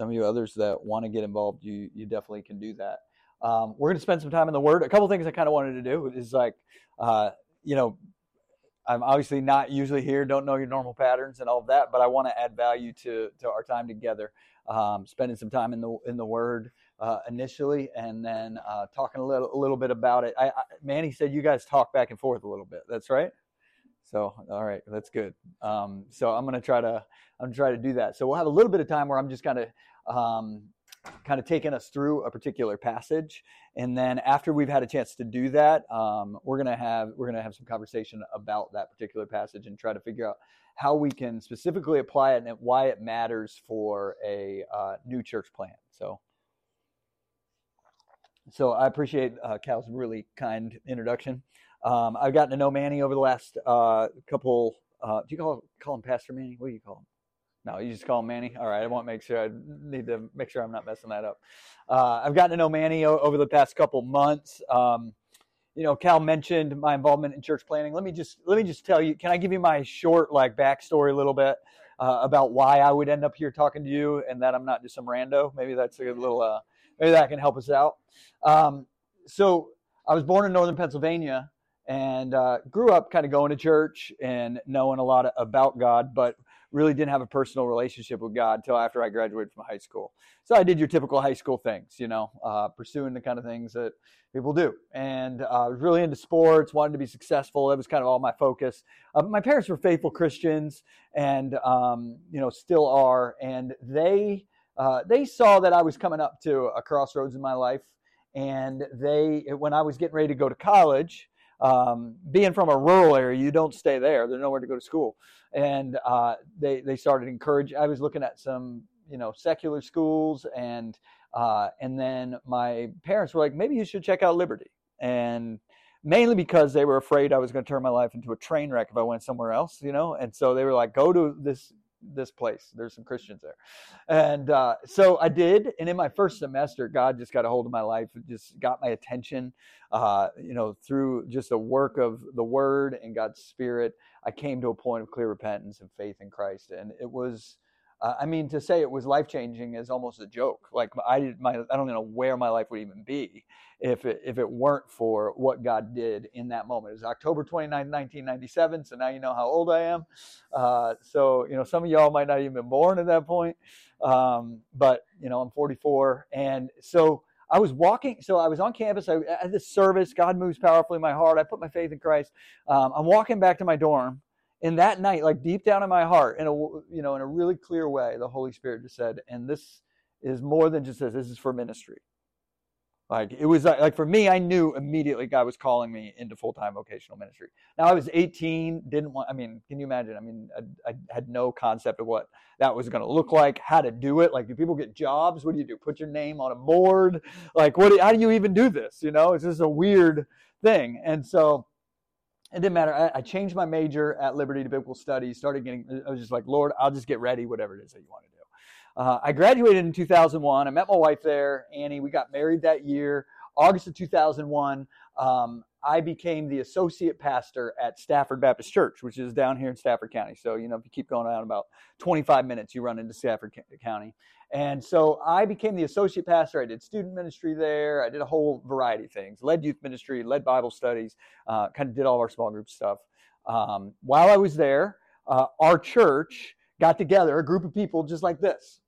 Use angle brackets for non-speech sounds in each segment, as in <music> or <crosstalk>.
some of you others that want to get involved, you you definitely can do that. Um, we're going to spend some time in the Word. A couple things I kind of wanted to do is like, uh, you know, I'm obviously not usually here, don't know your normal patterns and all of that, but I want to add value to to our time together, um, spending some time in the in the Word uh, initially, and then uh, talking a little a little bit about it. I, I, Manny said you guys talk back and forth a little bit. That's right. So all right, that's good. Um, so I'm gonna try to I'm try to do that. So we'll have a little bit of time where I'm just kind of um, kind of taking us through a particular passage, and then after we've had a chance to do that, um, we're gonna have we're gonna have some conversation about that particular passage and try to figure out how we can specifically apply it and why it matters for a uh, new church plant. So. So I appreciate uh, Cal's really kind introduction. Um, I've gotten to know Manny over the last uh, couple. Uh, do you call call him Pastor Manny? What do you call him? No, you just call him Manny. All right, I want to make sure. I need to make sure I'm not messing that up. Uh, I've gotten to know Manny o- over the past couple months. Um, you know, Cal mentioned my involvement in church planting. Let me just let me just tell you. Can I give you my short like backstory a little bit uh, about why I would end up here talking to you, and that I'm not just some rando? Maybe that's a little. Uh, maybe that can help us out. Um, so I was born in northern Pennsylvania and uh, grew up kind of going to church and knowing a lot of, about God, but really didn't have a personal relationship with God until after I graduated from high school. So I did your typical high school things, you know, uh, pursuing the kind of things that people do. And uh, was really into sports, wanted to be successful. That was kind of all my focus. Uh, my parents were faithful Christians and, um, you know, still are. And they, uh, they saw that I was coming up to a crossroads in my life. And they, when I was getting ready to go to college, um, being from a rural area, you don't stay there. There's nowhere to go to school. And uh, they they started encouraging. I was looking at some you know secular schools, and uh, and then my parents were like, maybe you should check out Liberty. And mainly because they were afraid I was going to turn my life into a train wreck if I went somewhere else, you know. And so they were like, go to this this place. There's some Christians there. And uh, so I did. And in my first semester, God just got a hold of my life, just got my attention, uh, you know, through just the work of the word and God's spirit. I came to a point of clear repentance and faith in Christ. And it was, uh, I mean, to say it was life changing is almost a joke. Like I my, I don't know where my life would even be if it, if it weren't for what God did in that moment. It was October 29, 1997. So now you know how old I am. Uh, so, you know, some of y'all might not even been born at that point. Um, but, you know, I'm 44. And so I was walking, so I was on campus. I, I had this service. God moves powerfully in my heart. I put my faith in Christ. Um, I'm walking back to my dorm. And that night, like deep down in my heart, in a you know, in a really clear way, the Holy Spirit just said, "And this is more than just this. This is for ministry." Like it was like for me, I knew immediately God was calling me into full time vocational ministry. Now I was 18, didn't want. I mean, can you imagine? I mean, I, I had no concept of what that was going to look like, how to do it. Like, do people get jobs? What do you do? Put your name on a board? Like, what? How do you even do this? You know, it's just a weird thing. And so it didn't matter. I, I changed my major at Liberty to Biblical Studies. Started getting. I was just like, Lord, I'll just get ready, whatever it is that you want to do. Uh, I graduated in 2001. I met my wife there, Annie. We got married that year. August of 2001, um, I became the associate pastor at Stafford Baptist Church, which is down here in Stafford County. So, you know, if you keep going out about 25 minutes, you run into Stafford County. And so I became the associate pastor. I did student ministry there. I did a whole variety of things, led youth ministry, led Bible studies, uh, kind of did all our small group stuff. Um, while I was there, uh, our church got together, a group of people just like this.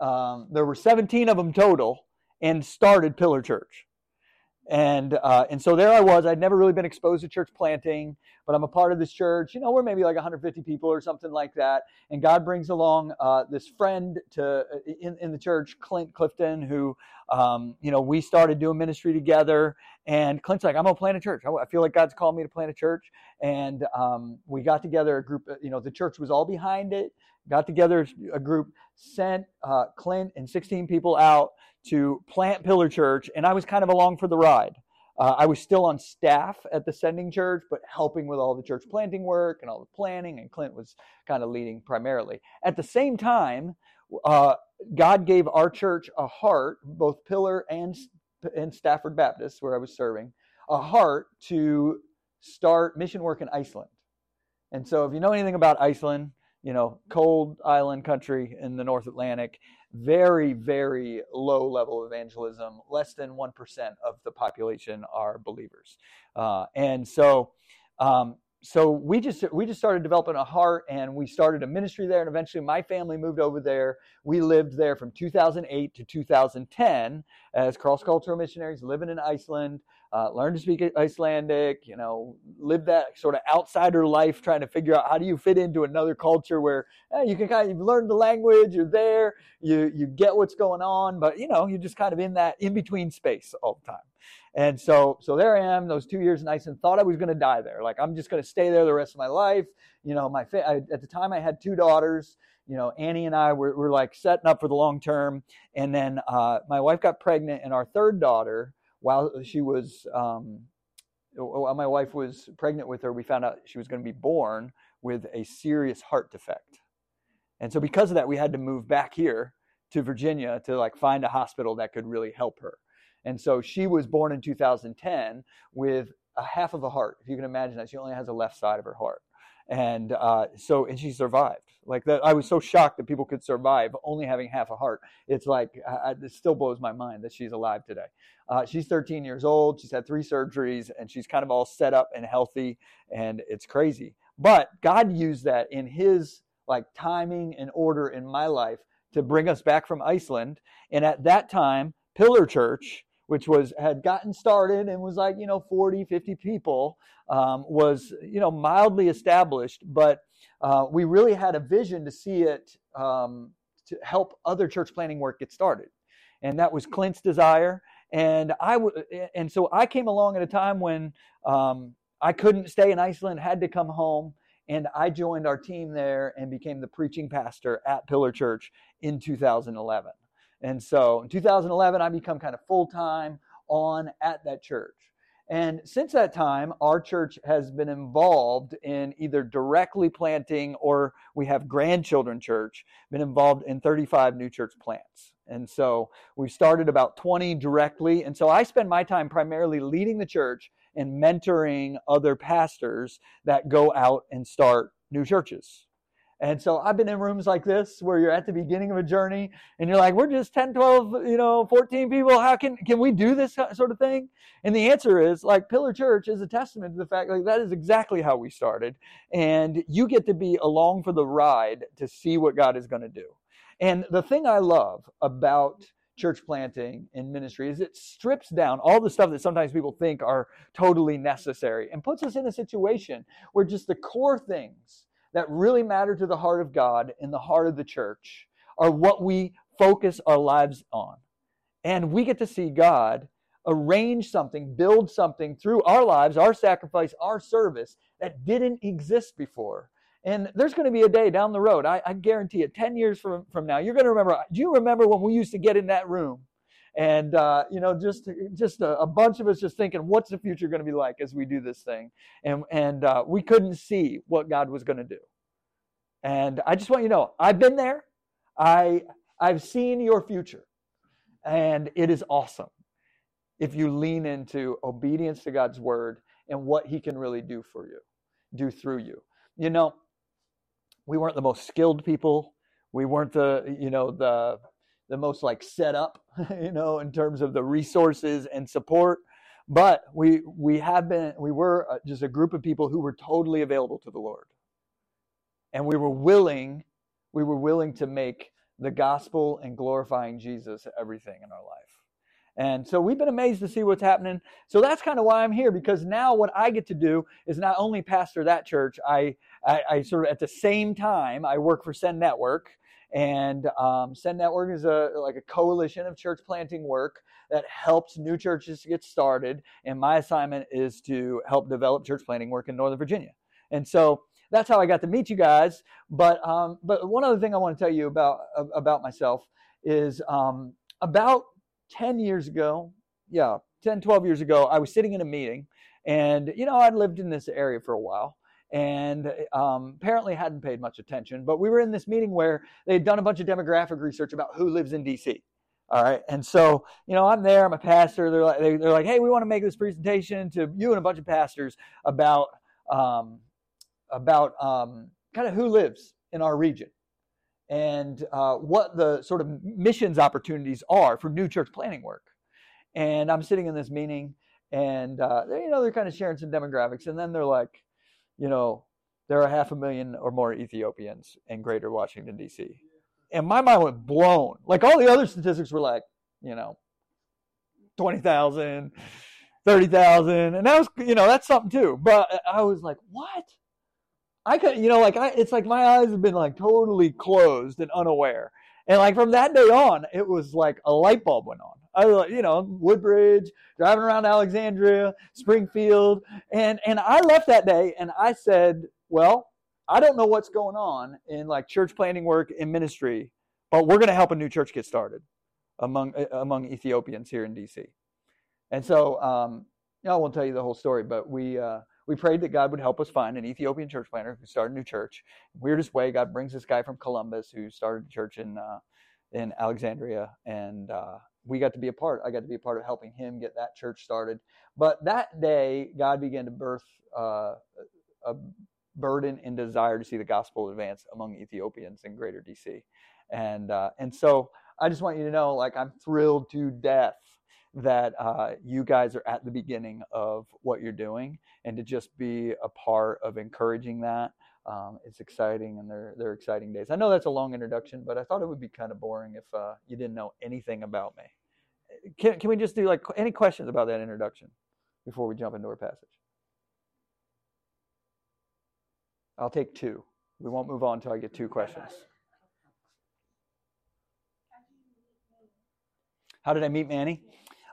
Um, there were 17 of them total, and started Pillar Church. And uh, and so there I was. I'd never really been exposed to church planting, but I'm a part of this church. You know, we're maybe like 150 people or something like that. And God brings along uh, this friend to uh, in, in the church, Clint Clifton, who um, you know we started doing ministry together. And Clint's like, I'm gonna plant a church. I feel like God's called me to plant a church. And um, we got together a group. You know, the church was all behind it got together a group, sent uh, Clint and 16 people out to plant Pillar Church, and I was kind of along for the ride. Uh, I was still on staff at the sending church, but helping with all the church planting work and all the planning, and Clint was kind of leading primarily. At the same time, uh, God gave our church a heart, both Pillar and, and Stafford Baptist, where I was serving, a heart to start mission work in Iceland. And so, if you know anything about Iceland, you know, cold island country in the North Atlantic. Very, very low level evangelism. Less than 1% of the population are believers. Uh, and so, um, so we just we just started developing a heart and we started a ministry there and eventually my family moved over there we lived there from 2008 to 2010 as cross-cultural missionaries living in iceland uh, learned to speak icelandic you know live that sort of outsider life trying to figure out how do you fit into another culture where eh, you can kind of learn the language you're there you you get what's going on but you know you're just kind of in that in between space all the time and so, so there I am, those two years in Iceland. Thought I was going to die there. Like I'm just going to stay there the rest of my life. You know, my fa- I, at the time I had two daughters. You know, Annie and I were, were like setting up for the long term. And then uh, my wife got pregnant, and our third daughter, while she was, um, while my wife was pregnant with her, we found out she was going to be born with a serious heart defect. And so because of that, we had to move back here to Virginia to like find a hospital that could really help her. And so she was born in 2010 with a half of a heart. If you can imagine that, she only has a left side of her heart. And uh, so, and she survived. Like that, I was so shocked that people could survive only having half a heart. It's like it still blows my mind that she's alive today. Uh, she's 13 years old. She's had three surgeries, and she's kind of all set up and healthy. And it's crazy. But God used that in His like timing and order in my life to bring us back from Iceland. And at that time, Pillar Church which was had gotten started and was like you know 40 50 people um, was you know mildly established but uh, we really had a vision to see it um, to help other church planting work get started. And that was clint's desire. And i w- and so i came along at a time when um, i couldn't stay in iceland had to come home and i joined our team there and became the preaching pastor at pillar church in 2011 and so in 2011, I become kind of full time on at that church. And since that time, our church has been involved in either directly planting or we have grandchildren church, been involved in 35 new church plants. And so we've started about 20 directly. And so I spend my time primarily leading the church and mentoring other pastors that go out and start new churches. And so I've been in rooms like this where you're at the beginning of a journey and you're like, we're just 10, 12, you know, 14 people. How can, can we do this sort of thing? And the answer is like Pillar Church is a testament to the fact like that is exactly how we started. And you get to be along for the ride to see what God is going to do. And the thing I love about church planting and ministry is it strips down all the stuff that sometimes people think are totally necessary and puts us in a situation where just the core things that really matter to the heart of God and the heart of the church are what we focus our lives on. And we get to see God arrange something, build something through our lives, our sacrifice, our service that didn't exist before. And there's going to be a day down the road, I, I guarantee it, 10 years from, from now, you're going to remember. Do you remember when we used to get in that room and uh, you know just just a, a, bunch of us just thinking what's the future going to be like as we do this thing? And and uh, we couldn't see what god was going to do. And i just want you to know i've been there. I i've seen your future. And it is awesome if you lean into obedience to god's word and what he can really do for you do through you. You know we weren't the most skilled people. We weren't the you know the the most like set up, <laughs> you know, in terms of the resources and support. But we we have been we were uh, just a group of people who were totally available to the Lord, and we were willing we were willing to make the gospel and glorifying Jesus everything in our life. And so we've been amazed to see what's happening. So that's kind of why I'm here because now what I get to do is not only pastor that church, I, I, I sort of at the same time I work for Send Network, and um, Send Network is a like a coalition of church planting work that helps new churches to get started. And my assignment is to help develop church planting work in Northern Virginia. And so that's how I got to meet you guys. But um, but one other thing I want to tell you about about myself is um, about 10 years ago, yeah, 10, 12 years ago, I was sitting in a meeting and, you know, I'd lived in this area for a while and um, apparently hadn't paid much attention. But we were in this meeting where they had done a bunch of demographic research about who lives in DC. All right, and so you know I'm there. I'm a pastor. They're like, they're like, hey, we want to make this presentation to you and a bunch of pastors about um, about um, kind of who lives in our region. and uh, what the sort of missions opportunities are for new church planting work. And I'm sitting in this meeting, and uh, you know they're kind of sharing some demographics, and then they're like, you know, there are half a million or more Ethiopians in Greater Washington D.C. And my mind was blown. Like all the other statistics were like, you know, 20,000, 30,000. And that was, you know, that's something too. But I was like, what? I could, you know, like I, it's like my eyes have been like totally closed and unaware. And like from that day on, it was like a light bulb went on. I you know, Woodbridge, driving around Alexandria, Springfield, and and I left that day and I said, well, I don't know what's going on in like church planting work in ministry, but we're going to help a new church get started among uh, among Ethiopians here in DC. And so, um, you know, I won't tell you the whole story, but we uh, we prayed that God would help us find an Ethiopian church planter who started a new church. Weirdest way, God brings this guy from Columbus who started a church in uh, in Alexandria, and uh, we got to be a part. I got to be a part of helping him get that church started. But that day, God began to birth uh, a burden and desire to see the gospel advance among Ethiopians in Greater DC, and uh, and so I just want you to know, like, I'm thrilled to death that uh, you guys are at the beginning of what you're doing, and to just be a part of encouraging that. Um, it's exciting, and they're they're exciting days. I know that's a long introduction, but I thought it would be kind of boring if uh, you didn't know anything about me. Can can we just do like any questions about that introduction before we jump into our passage? I'll take two. We won't move on until I get two questions. How did I meet Manny?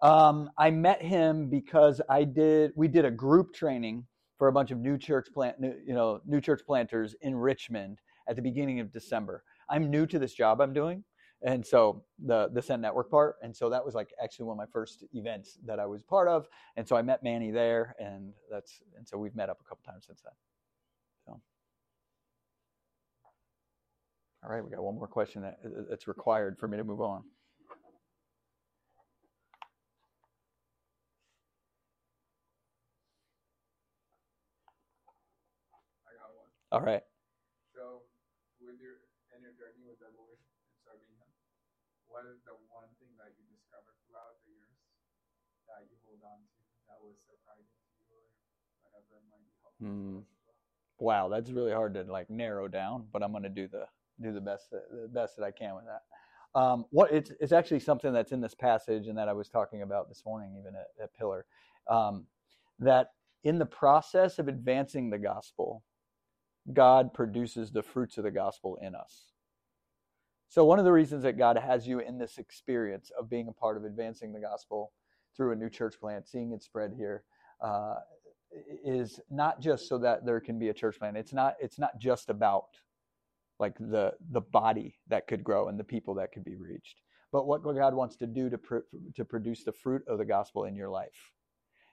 Um, I met him because I did. We did a group training for a bunch of new church plant, new, you know, new church planters in Richmond at the beginning of December. I'm new to this job I'm doing, and so the the Send Network part, and so that was like actually one of my first events that I was part of, and so I met Manny there, and that's and so we've met up a couple times since then. So, all right, we got one more question that that's required for me to move on. All right. So, with your in your journey with the Lord and serving Him, what is the one thing that you discovered throughout the years that you hold on to that was surprising to you, or whatever might be helpful? Mm. Wow, that's really hard to like narrow down, but I'm going to do the do the best that, the best that I can with that. Um, what it's it's actually something that's in this passage and that I was talking about this morning, even at, at Pillar, um, that in the process of advancing the gospel, God produces the fruits of the gospel in us. So, one of the reasons that God has you in this experience of being a part of advancing the gospel through a new church plant, seeing it spread here, uh, is not just so that there can be a church plant. It's not. It's not just about like the the body that could grow and the people that could be reached, but what God wants to do to pr- to produce the fruit of the gospel in your life.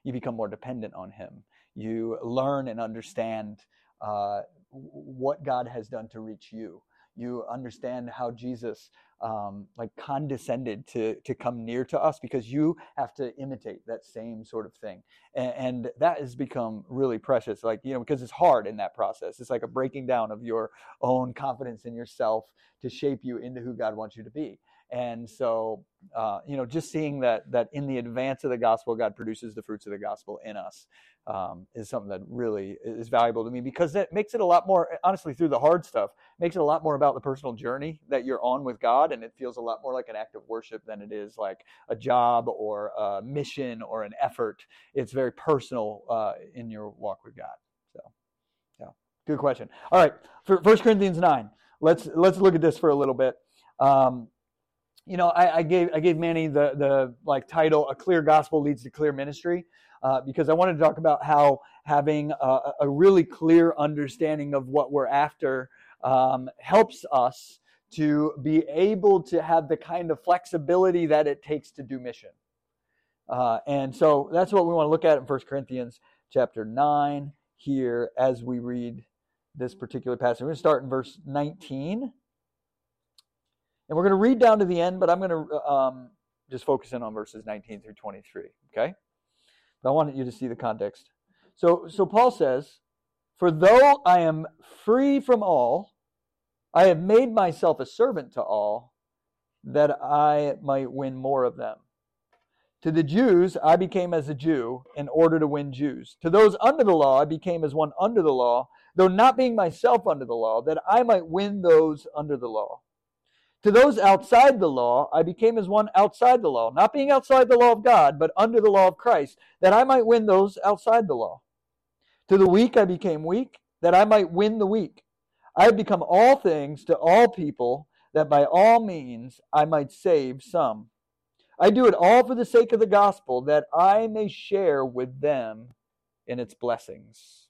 You become more dependent on Him. You learn and understand uh, what God has done to reach you. You understand how Jesus um, like condescended to to come near to us because you have to imitate that same sort of thing, and, and that has become really precious. Like you know, because it's hard in that process. It's like a breaking down of your own confidence in yourself to shape you into who God wants you to be. And so, uh, you know, just seeing that that in the advance of the gospel, God produces the fruits of the gospel in us um, is something that really is valuable to me because it makes it a lot more, honestly, through the hard stuff, makes it a lot more about the personal journey that you're on with God. And it feels a lot more like an act of worship than it is like a job or a mission or an effort. It's very personal uh, in your walk with God. So, yeah, good question. All right, First Corinthians 9, let's, let's look at this for a little bit. Um, you know, I, I, gave I gave Manny the the like title, "A Clear Gospel Leads to Clear Ministry." Uh, because I wanted to talk about how having a, a really clear understanding of what we're after um, helps us to be able to have the kind of flexibility that it takes to do mission. Uh, and so that's what we want to look at in 1 Corinthians chapter 9 here as we read this particular passage. We're going to start in verse 19. And we're going to read down to the end, but I'm going to um, just focus in on verses 19 through 23. Okay? But I wanted you to see the context. So, so Paul says, For though I am free from all I have made myself a servant to all that I might win more of them. To the Jews, I became as a Jew in order to win Jews. To those under the law, I became as one under the law, though not being myself under the law, that I might win those under the law. To those outside the law, I became as one outside the law, not being outside the law of God, but under the law of Christ, that I might win those outside the law. To the weak, I became weak, that I might win the weak. I have become all things to all people, that by all means I might save some. I do it all for the sake of the gospel, that I may share with them in its blessings.